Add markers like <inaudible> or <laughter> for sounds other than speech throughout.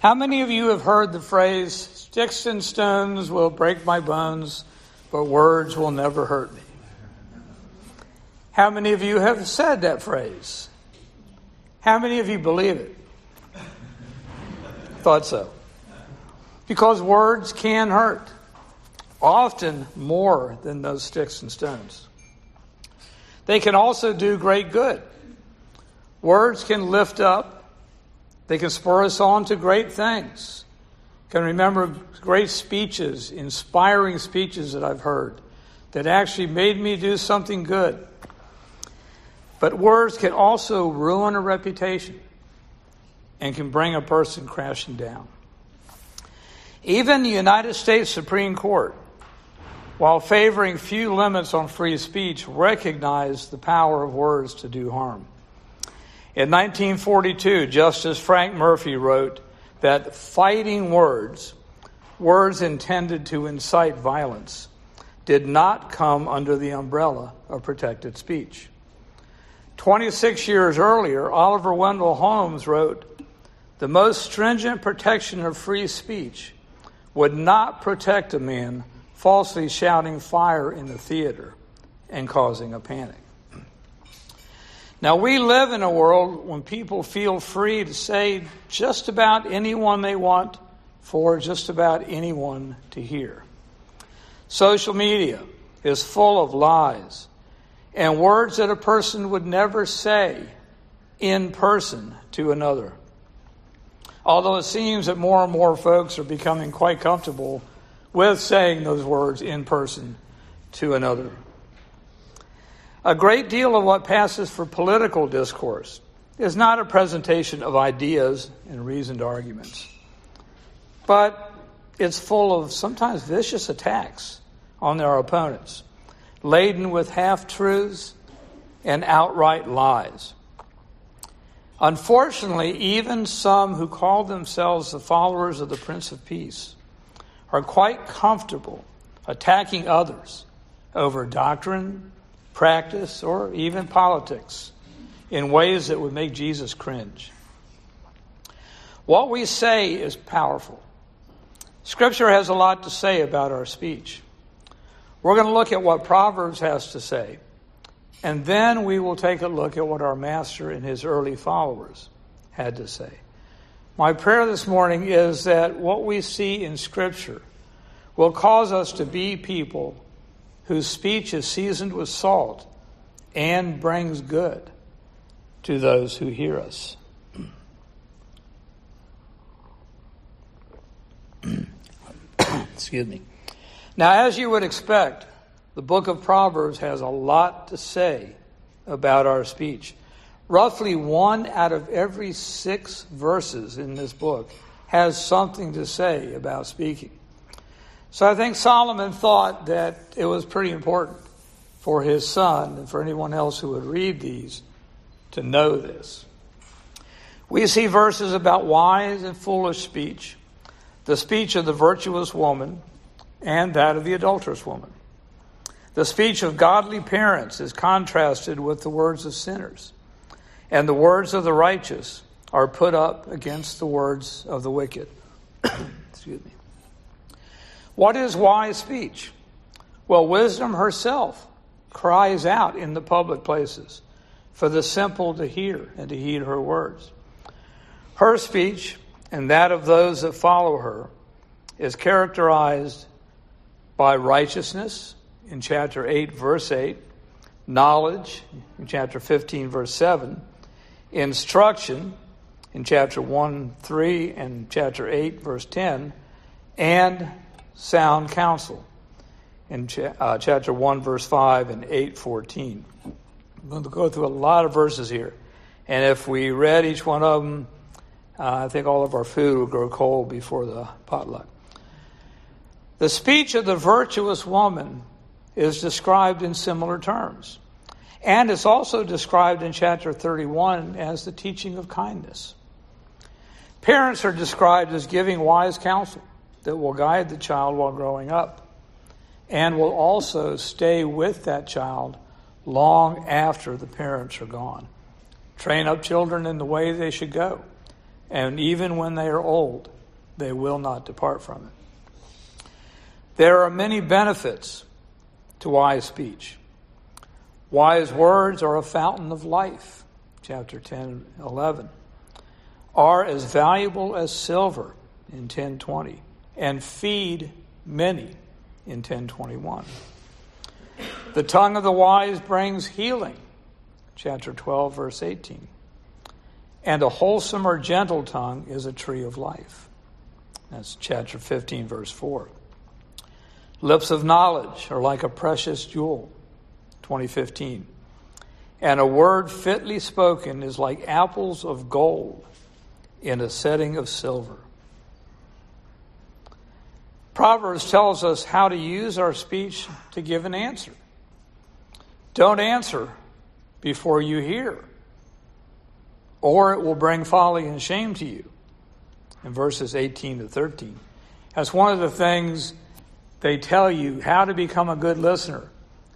How many of you have heard the phrase, sticks and stones will break my bones, but words will never hurt me? How many of you have said that phrase? How many of you believe it? Thought so. Because words can hurt, often more than those sticks and stones. They can also do great good. Words can lift up, they can spur us on to great things. Can remember great speeches, inspiring speeches that I've heard that actually made me do something good. But words can also ruin a reputation and can bring a person crashing down. Even the United States Supreme Court, while favoring few limits on free speech, recognized the power of words to do harm. In 1942, Justice Frank Murphy wrote that fighting words, words intended to incite violence, did not come under the umbrella of protected speech. 26 years earlier, Oliver Wendell Holmes wrote, The most stringent protection of free speech would not protect a man falsely shouting fire in the theater and causing a panic. Now, we live in a world when people feel free to say just about anyone they want for just about anyone to hear. Social media is full of lies and words that a person would never say in person to another. Although it seems that more and more folks are becoming quite comfortable with saying those words in person to another. A great deal of what passes for political discourse is not a presentation of ideas and reasoned arguments, but it's full of sometimes vicious attacks on their opponents laden with half truths and outright lies. Unfortunately, even some who call themselves the followers of the Prince of Peace are quite comfortable attacking others over doctrine, practice, or even politics in ways that would make Jesus cringe. What we say is powerful. Scripture has a lot to say about our speech. We're going to look at what Proverbs has to say, and then we will take a look at what our master and his early followers had to say. My prayer this morning is that what we see in Scripture will cause us to be people whose speech is seasoned with salt and brings good to those who hear us. <clears throat> Excuse me. Now, as you would expect, the book of Proverbs has a lot to say about our speech. Roughly one out of every six verses in this book has something to say about speaking. So I think Solomon thought that it was pretty important for his son and for anyone else who would read these to know this. We see verses about wise and foolish speech, the speech of the virtuous woman, and that of the adulterous woman. The speech of godly parents is contrasted with the words of sinners, and the words of the righteous are put up against the words of the wicked. <coughs> Excuse me. What is wise speech? Well, wisdom herself cries out in the public places for the simple to hear and to heed her words. Her speech and that of those that follow her is characterized by righteousness in chapter 8, verse 8, knowledge in chapter 15, verse 7, instruction in chapter 1, 3, and chapter 8, verse 10, and sound counsel in cha- uh, chapter 1, verse 5, and 8, 14. I'm going to go through a lot of verses here. And if we read each one of them, uh, I think all of our food would grow cold before the potluck. The speech of the virtuous woman is described in similar terms. And it's also described in chapter 31 as the teaching of kindness. Parents are described as giving wise counsel that will guide the child while growing up and will also stay with that child long after the parents are gone. Train up children in the way they should go, and even when they are old, they will not depart from it. There are many benefits to wise speech. Wise words are a fountain of life, chapter 10, 11, are as valuable as silver in 1020, and feed many in 1021. The tongue of the wise brings healing, chapter 12, verse 18. And a wholesome or gentle tongue is a tree of life. That's chapter 15, verse 4. Lips of knowledge are like a precious jewel, 2015. And a word fitly spoken is like apples of gold in a setting of silver. Proverbs tells us how to use our speech to give an answer. Don't answer before you hear, or it will bring folly and shame to you. In verses 18 to 13. That's one of the things they tell you how to become a good listener.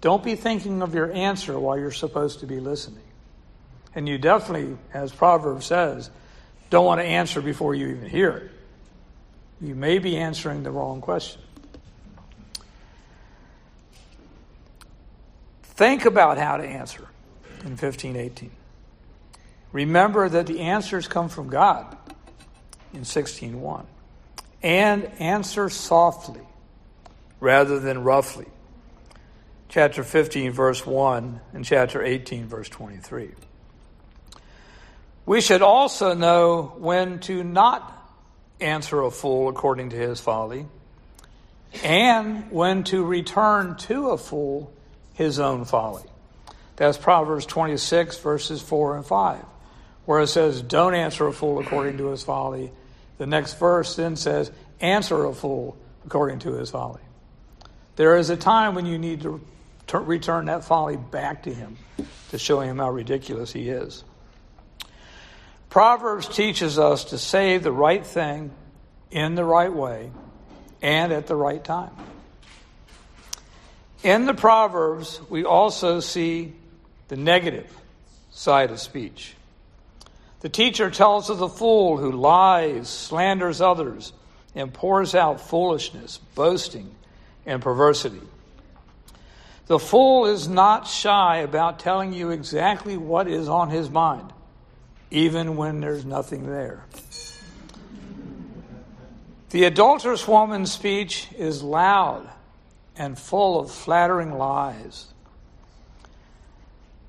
Don't be thinking of your answer while you're supposed to be listening. And you definitely, as Proverbs says, don't want to answer before you even hear it. You may be answering the wrong question. Think about how to answer in 1518. Remember that the answers come from God in 16:1. And answer softly rather than roughly chapter 15, verse 1, and chapter 18, verse 23. We should also know when to not answer a fool according to his folly, and when to return to a fool his own folly. That's Proverbs 26, verses 4 and 5, where it says, Don't answer a fool according to his folly. The next verse then says, Answer a fool according to his folly. There is a time when you need to return that folly back to him to show him how ridiculous he is. Proverbs teaches us to say the right thing in the right way and at the right time. In the Proverbs, we also see the negative side of speech. The teacher tells of the fool who lies, slanders others, and pours out foolishness, boasting, and perversity. The fool is not shy about telling you exactly what is on his mind, even when there's nothing there. The adulterous woman's speech is loud and full of flattering lies.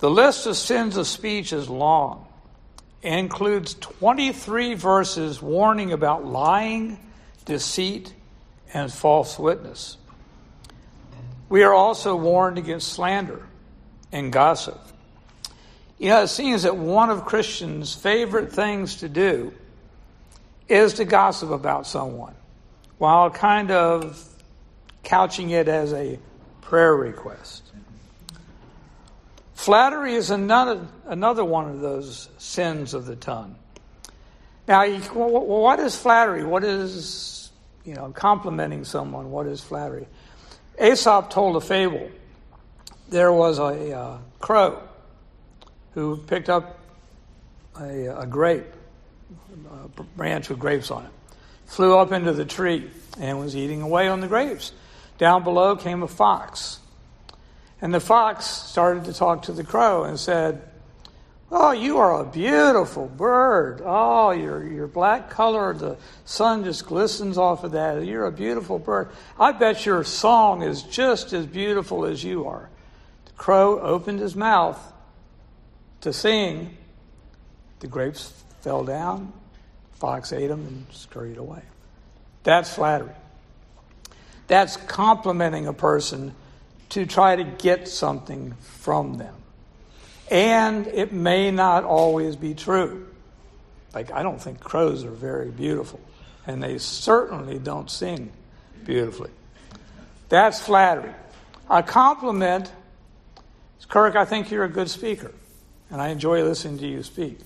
The list of sins of speech is long and includes 23 verses warning about lying, deceit, and false witness. We are also warned against slander and gossip. You know, it seems that one of Christians' favorite things to do is to gossip about someone while kind of couching it as a prayer request. Flattery is another, another one of those sins of the tongue. Now, what is flattery? What is, you know, complimenting someone? What is flattery? Aesop told a fable. There was a uh, crow who picked up a, uh, a grape, a branch with grapes on it, flew up into the tree, and was eating away on the grapes. Down below came a fox. And the fox started to talk to the crow and said, Oh, you are a beautiful bird. Oh, your, your black color, the sun just glistens off of that. You're a beautiful bird. I bet your song is just as beautiful as you are. The crow opened his mouth to sing. The grapes fell down. Fox ate them and scurried away. That's flattery. That's complimenting a person to try to get something from them. And it may not always be true. Like, I don't think crows are very beautiful, and they certainly don't sing beautifully. That's flattery. A compliment, Kirk, I think you're a good speaker, and I enjoy listening to you speak.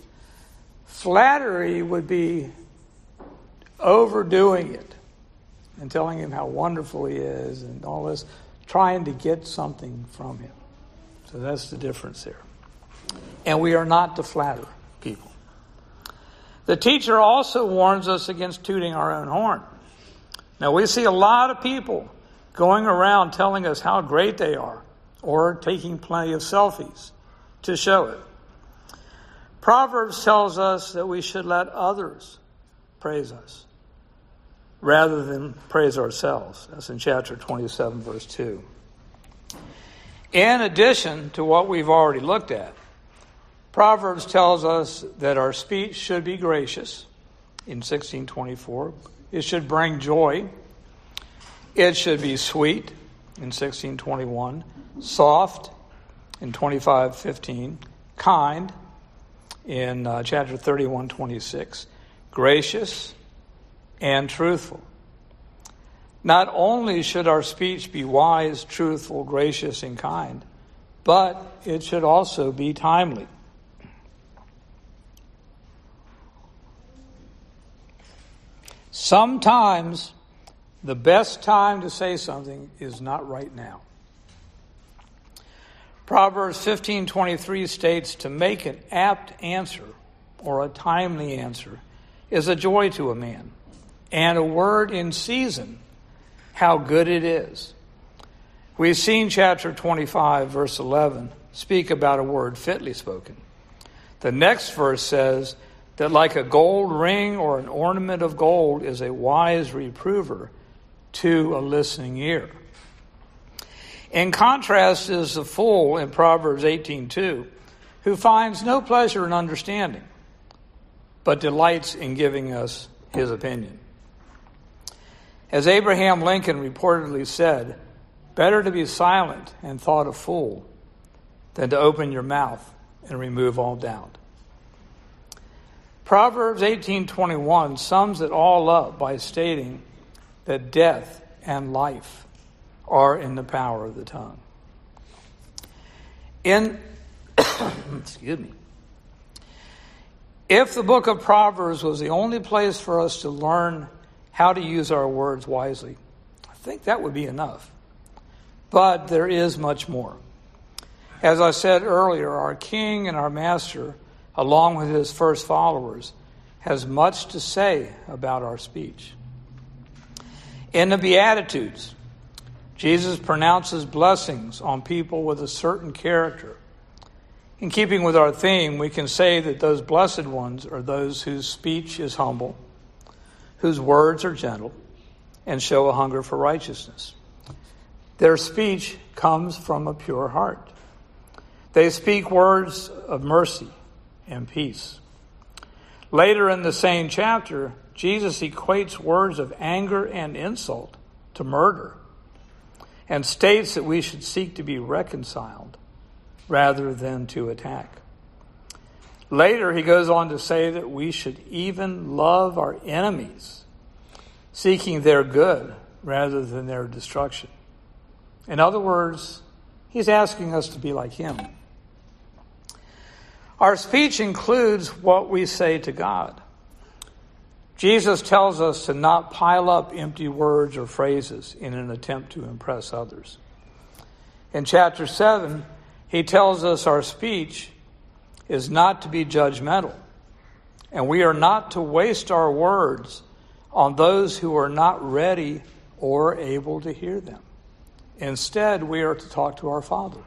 Flattery would be overdoing it and telling him how wonderful he is and all this, trying to get something from him. So that's the difference there and we are not to flatter people. The teacher also warns us against tooting our own horn. Now, we see a lot of people going around telling us how great they are or taking plenty of selfies to show it. Proverbs tells us that we should let others praise us rather than praise ourselves. That's in chapter 27, verse 2. In addition to what we've already looked at, Proverbs tells us that our speech should be gracious in 1624. It should bring joy. It should be sweet in 1621, soft in 2515, kind in uh, chapter 31, 26, gracious and truthful. Not only should our speech be wise, truthful, gracious, and kind, but it should also be timely. Sometimes the best time to say something is not right now. Proverbs 15:23 states to make an apt answer or a timely answer is a joy to a man, and a word in season how good it is. We've seen chapter 25 verse 11 speak about a word fitly spoken. The next verse says that like a gold ring or an ornament of gold is a wise reprover to a listening ear. In contrast is the fool in Proverbs 18:2, who finds no pleasure in understanding, but delights in giving us his opinion. As Abraham Lincoln reportedly said, better to be silent and thought a fool than to open your mouth and remove all doubt. Proverbs 18:21 sums it all up by stating that death and life are in the power of the tongue. In <coughs> excuse me. If the book of Proverbs was the only place for us to learn how to use our words wisely, I think that would be enough. But there is much more. As I said earlier, our king and our master, along with his first followers, has much to say about our speech. In the Beatitudes, Jesus pronounces blessings on people with a certain character. In keeping with our theme, we can say that those blessed ones are those whose speech is humble, whose words are gentle, and show a hunger for righteousness. Their speech comes from a pure heart. They speak words of mercy and peace. Later in the same chapter, Jesus equates words of anger and insult to murder and states that we should seek to be reconciled rather than to attack. Later, he goes on to say that we should even love our enemies, seeking their good rather than their destruction. In other words, he's asking us to be like him. Our speech includes what we say to God. Jesus tells us to not pile up empty words or phrases in an attempt to impress others. In chapter 7, he tells us our speech is not to be judgmental, and we are not to waste our words on those who are not ready or able to hear them. Instead, we are to talk to our Father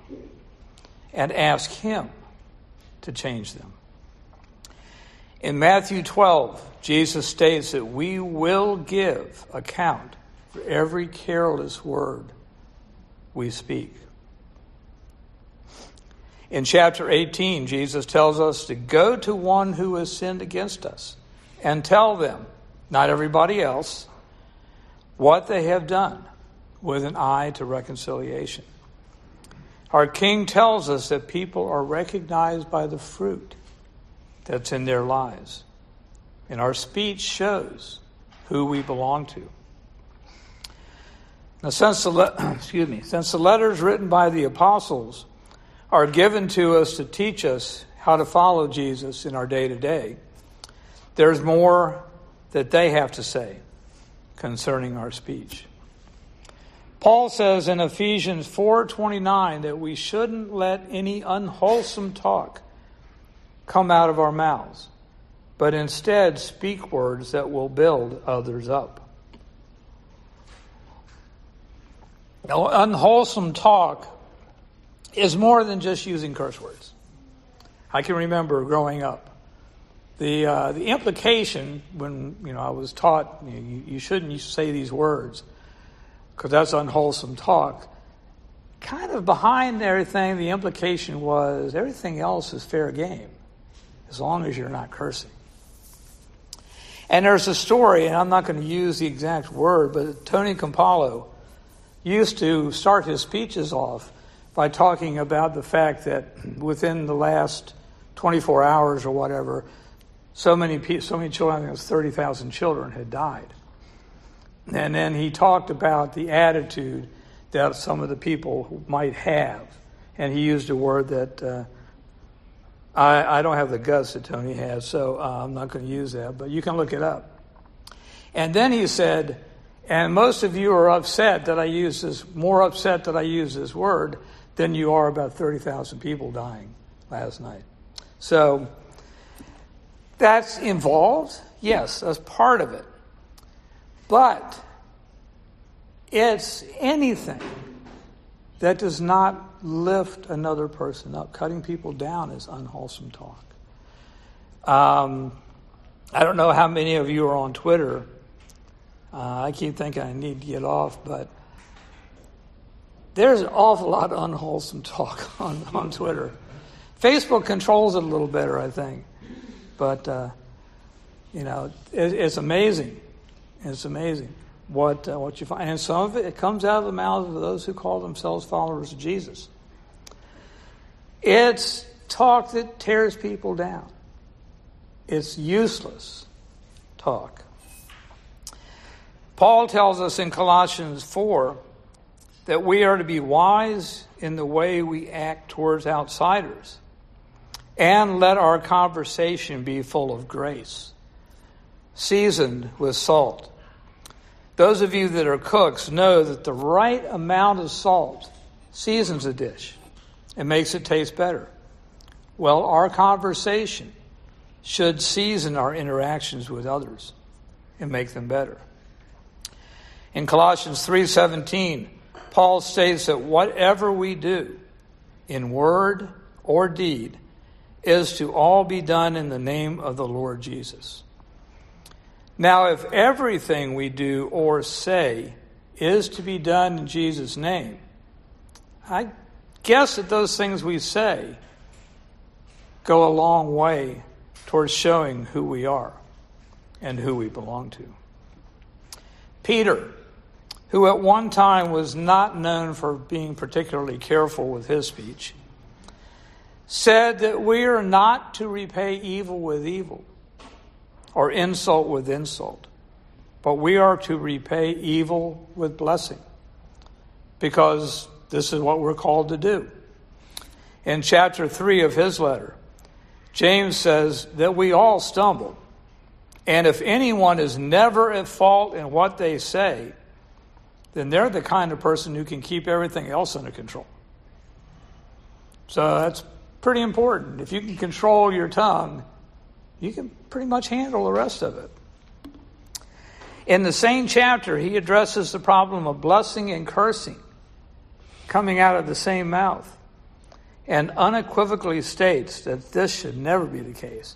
and ask Him to change them. In Matthew 12, Jesus states that we will give account for every careless word we speak. In chapter 18, Jesus tells us to go to one who has sinned against us and tell them, not everybody else, what they have done with an eye to reconciliation. Our King tells us that people are recognized by the fruit that's in their lives. And our speech shows who we belong to. Now, since the, le- <clears throat> excuse me, since the letters written by the apostles are given to us to teach us how to follow Jesus in our day to day, there's more that they have to say concerning our speech. Paul says in Ephesians 4:29 that we shouldn't let any unwholesome talk come out of our mouths, but instead speak words that will build others up. Now, unwholesome talk is more than just using curse words. I can remember growing up. The, uh, the implication when you know I was taught you, know, you, you shouldn't say these words because that's unwholesome talk. Kind of behind everything, the implication was everything else is fair game as long as you're not cursing. And there's a story, and I'm not going to use the exact word, but Tony Campolo used to start his speeches off by talking about the fact that within the last 24 hours or whatever, so many people, so many children, I think it was 30,000 children had died. And then he talked about the attitude that some of the people might have. And he used a word that uh, I, I, don't have the guts that Tony has, so uh, I'm not going to use that, but you can look it up. And then he said, and most of you are upset that I use this, more upset that I use this word than you are about 30,000 people dying last night. So that's involved. Yes, that's part of it. But it's anything that does not lift another person up. Cutting people down is unwholesome talk. Um, I don't know how many of you are on Twitter. Uh, I keep thinking I need to get off, but there's an awful lot of unwholesome talk <laughs> on, on Twitter. Facebook controls it a little better, I think. But, uh, you know, it, it's amazing. It's amazing what, uh, what you find. And some of it, it comes out of the mouths of those who call themselves followers of Jesus. It's talk that tears people down. It's useless talk. Paul tells us in Colossians 4 that we are to be wise in the way we act towards outsiders, and let our conversation be full of grace, seasoned with salt. Those of you that are cooks know that the right amount of salt seasons a dish and makes it taste better. Well, our conversation should season our interactions with others and make them better. In Colossians 3:17, Paul states that whatever we do in word or deed is to all be done in the name of the Lord Jesus. Now, if everything we do or say is to be done in Jesus' name, I guess that those things we say go a long way towards showing who we are and who we belong to. Peter who at one time was not known for being particularly careful with his speech, said that we are not to repay evil with evil or insult with insult, but we are to repay evil with blessing because this is what we're called to do. In chapter 3 of his letter, James says that we all stumble. And if anyone is never at fault in what they say, then they're the kind of person who can keep everything else under control. So that's pretty important. If you can control your tongue, you can pretty much handle the rest of it. In the same chapter, he addresses the problem of blessing and cursing coming out of the same mouth and unequivocally states that this should never be the case.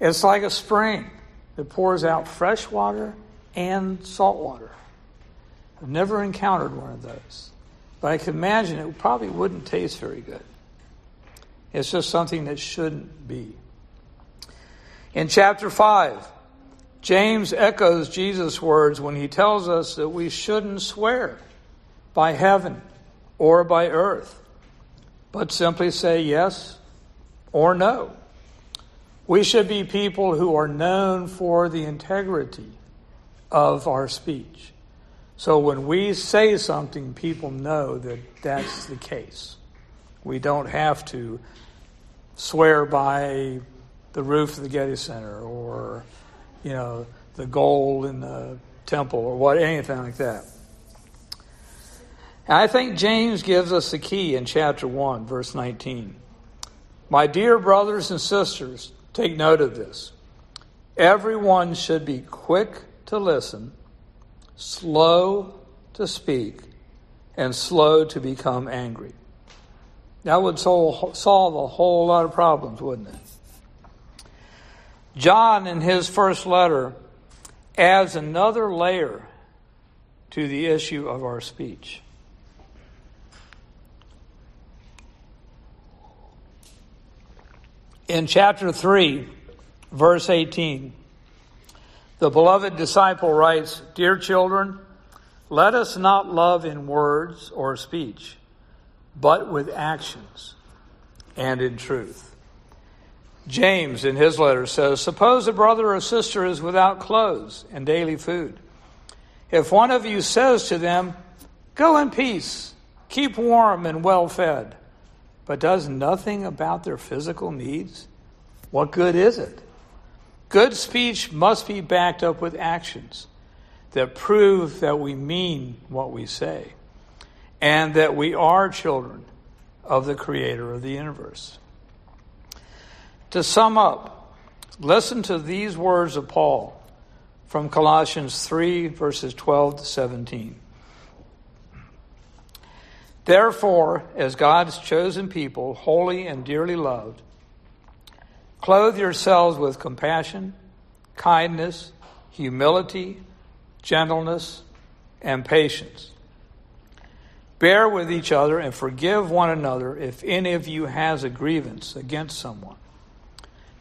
It's like a spring that pours out fresh water and salt water. I've never encountered one of those. But I can imagine it probably wouldn't taste very good. It's just something that shouldn't be. In chapter 5, James echoes Jesus' words when he tells us that we shouldn't swear by heaven or by earth, but simply say yes or no. We should be people who are known for the integrity of our speech. So when we say something, people know that that's the case. We don't have to swear by the roof of the Getty Center or, you know, the gold in the temple or what anything like that. And I think James gives us the key in chapter 1, verse 19. My dear brothers and sisters, take note of this. Everyone should be quick to listen, slow to speak, and slow to become angry. That would solve, solve a whole lot of problems, wouldn't it? John, in his first letter, adds another layer to the issue of our speech. In chapter 3, verse 18, the beloved disciple writes Dear children, let us not love in words or speech, but with actions and in truth. James, in his letter, says Suppose a brother or sister is without clothes and daily food. If one of you says to them, Go in peace, keep warm and well fed, but does nothing about their physical needs, what good is it? Good speech must be backed up with actions that prove that we mean what we say and that we are children of the Creator of the universe. To sum up, listen to these words of Paul from Colossians 3, verses 12 to 17. Therefore, as God's chosen people, holy and dearly loved, clothe yourselves with compassion, kindness, humility, gentleness, and patience. Bear with each other and forgive one another if any of you has a grievance against someone.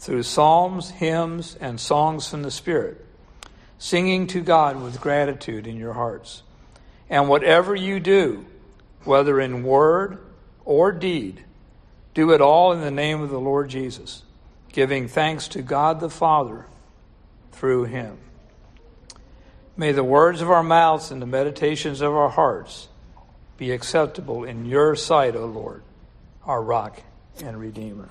through psalms, hymns, and songs from the Spirit, singing to God with gratitude in your hearts. And whatever you do, whether in word or deed, do it all in the name of the Lord Jesus, giving thanks to God the Father through him. May the words of our mouths and the meditations of our hearts be acceptable in your sight, O Lord, our rock and redeemer.